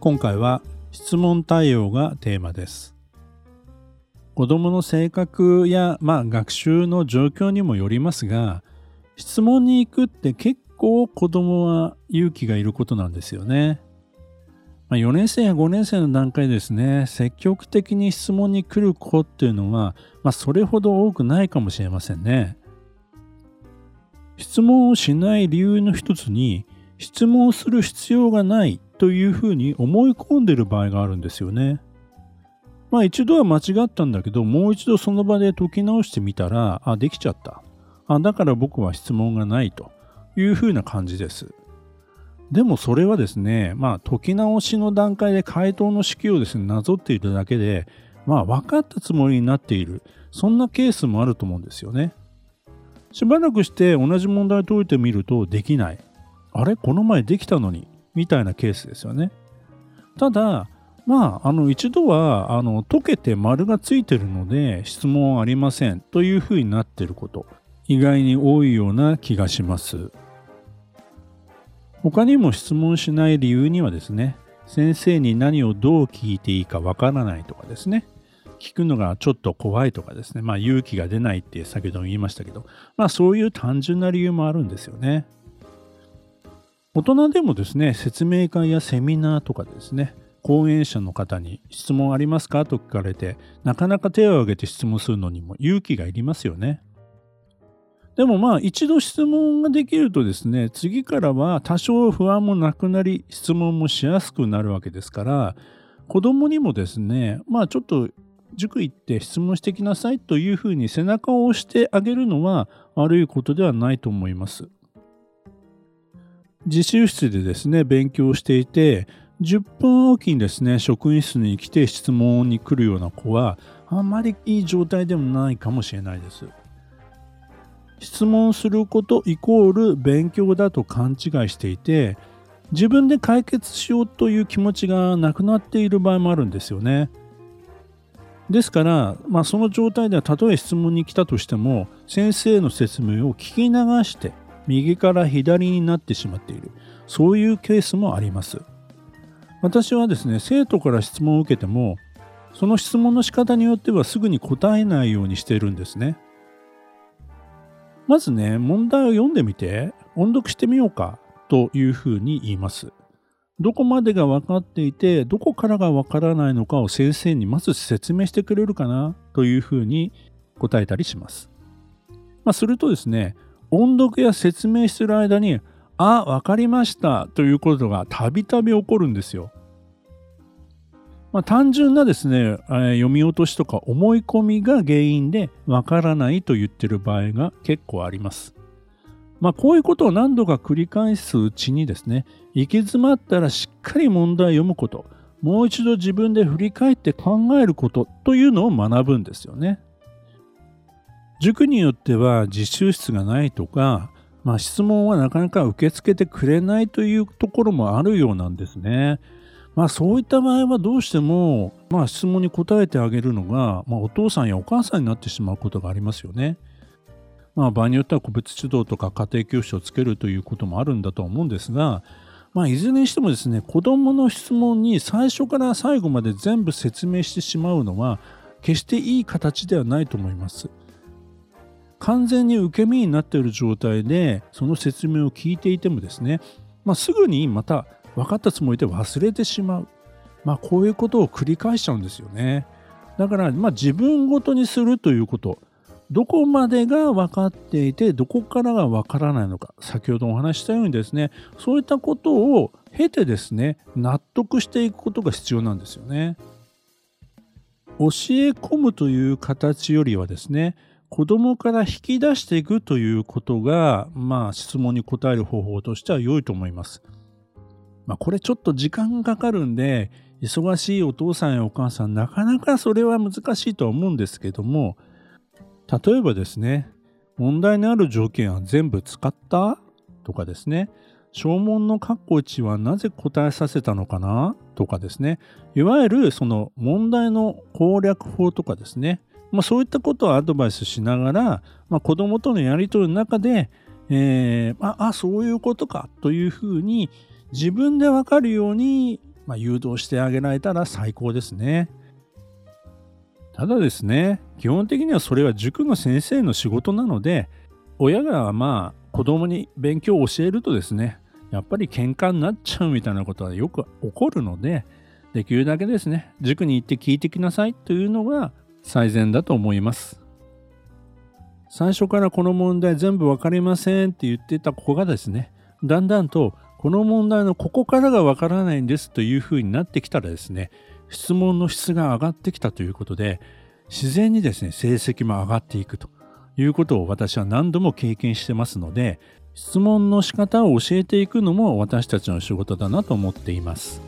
今回は質問対応がテーマです子どもの性格や、まあ、学習の状況にもよりますが質問に行くって結構子どもは勇気がいることなんですよね。まあ、4年生や5年生の段階ですね積極的に質問に来る子っていうのは、まあ、それほど多くないかもしれませんね。質問をしない理由の一つに質問する必要がないというふうに思い込んでる場合があるんですよね。まあ一度は間違ったんだけどもう一度その場で解き直してみたらあできちゃったあだから僕は質問がないというふうな感じです。でもそれはですね、まあ解き直しの段階で回答の式をですね、なぞっているだけで、まあ分かったつもりになっている、そんなケースもあると思うんですよね。しばらくして同じ問題解いてみるとできない。あれ？この前できたのにみたいなケースですよね。ただ、まあ、あの一度はあの解けて丸がついてるので質問ありませんというふうになってること意外に多いような気がします。他にも質問しない理由にはですね、先生に何をどう聞いていいかわからないとかですね、聞くのがちょっと怖いとかですね、まあ勇気が出ないって先ほども言いましたけど、まあそういう単純な理由もあるんですよね。大人でもですね、説明会やセミナーとかですね、講演者の方に質問ありますかと聞かれて、なかなか手を挙げて質問するのにも勇気がいりますよね。でもまあ一度質問ができるとですね、次からは多少不安もなくなり、質問もしやすくなるわけですから、子供にもですね、まあちょっと塾行って質問してきなさいというふうに背中を押してあげるのは悪いことではないと思います。自習室でですね、勉強していて、10分おきにですね、職員室に来て質問に来るような子は、あんまりいい状態でもないかもしれないです。質問することイコール勉強だと勘違いしていて自分で解決しようという気持ちがなくなっている場合もあるんですよね。ですから、まあ、その状態ではたとえ質問に来たとしても先生の説明を聞き流して右から左になってしまっているそういうケースもあります。私はですね生徒から質問を受けてもその質問の仕方によってはすぐに答えないようにしているんですね。まずね、問題を読んでみて、音読してみようかというふうに言います。どこまでが分かっていて、どこからが分からないのかを先生にまず説明してくれるかなというふうに答えたりします。まあ、するとですね、音読や説明してる間に、あ、分かりましたということがたびたび起こるんですよ。まあ、単純なですね、読み落としとか思い込みが原因でわからないと言ってる場合が結構あります。まあ、こういうことを何度か繰り返すうちにですね、行き詰まったらしっかり問題を読むこと、もう一度自分で振り返って考えることというのを学ぶんですよね。塾によっては実習室がないとか、まあ、質問はなかなか受け付けてくれないというところもあるようなんですね。まあそういった場合はどうしても、まあ質問に答えてあげるのが、まあお父さんやお母さんになってしまうことがありますよね。まあ場合によっては個別指導とか家庭教師をつけるということもあるんだと思うんですが、まあいずれにしてもですね、子供の質問に最初から最後まで全部説明してしまうのは、決していい形ではないと思います。完全に受け身になっている状態でその説明を聞いていてもですね、まあ、すぐにまた分かったつもりで忘れてしまう。まあ、こういうことを繰り返しちゃうんですよね。だから、まあ、自分ごとにするということ。どこまでが分かっていて、どこからが分からないのか。先ほどお話したようにですね、そういったことを経てですね、納得していくことが必要なんですよね。教え込むという形よりはですね、子供から引き出していくということが、まあ、質問に答える方法としては良いと思います。まあ、これちょっと時間かかるんで、忙しいお父さんやお母さん、なかなかそれは難しいとは思うんですけども、例えばですね、問題のある条件は全部使った？とかですね、証文の括弧1はなぜ答えさせたのかな？とかですね、いわゆるその問題の攻略法とかですね、まあ、そういったことをアドバイスしながら、まあ、子供とのやり取りの中で、えー、ああ、そういうことかというふうに自分でわかるように、まあ、誘導してあげられたら最高ですね。ただですね、基本的にはそれは塾の先生の仕事なので、親がまあ子供に勉強を教えるとですね、やっぱり喧嘩になっちゃうみたいなことはよく起こるので、できるだけですね、塾に行って聞いてきなさいというのが最善だと思います。最初からこの問題全部わかりませんって言ってた子がですね、だんだんとこの問題のここからがわからないんですというふうになってきたらですね、質問の質が上がってきたということで、自然にですね、成績も上がっていくということを私は何度も経験してますので、質問の仕方を教えていくのも私たちの仕事だなと思っています。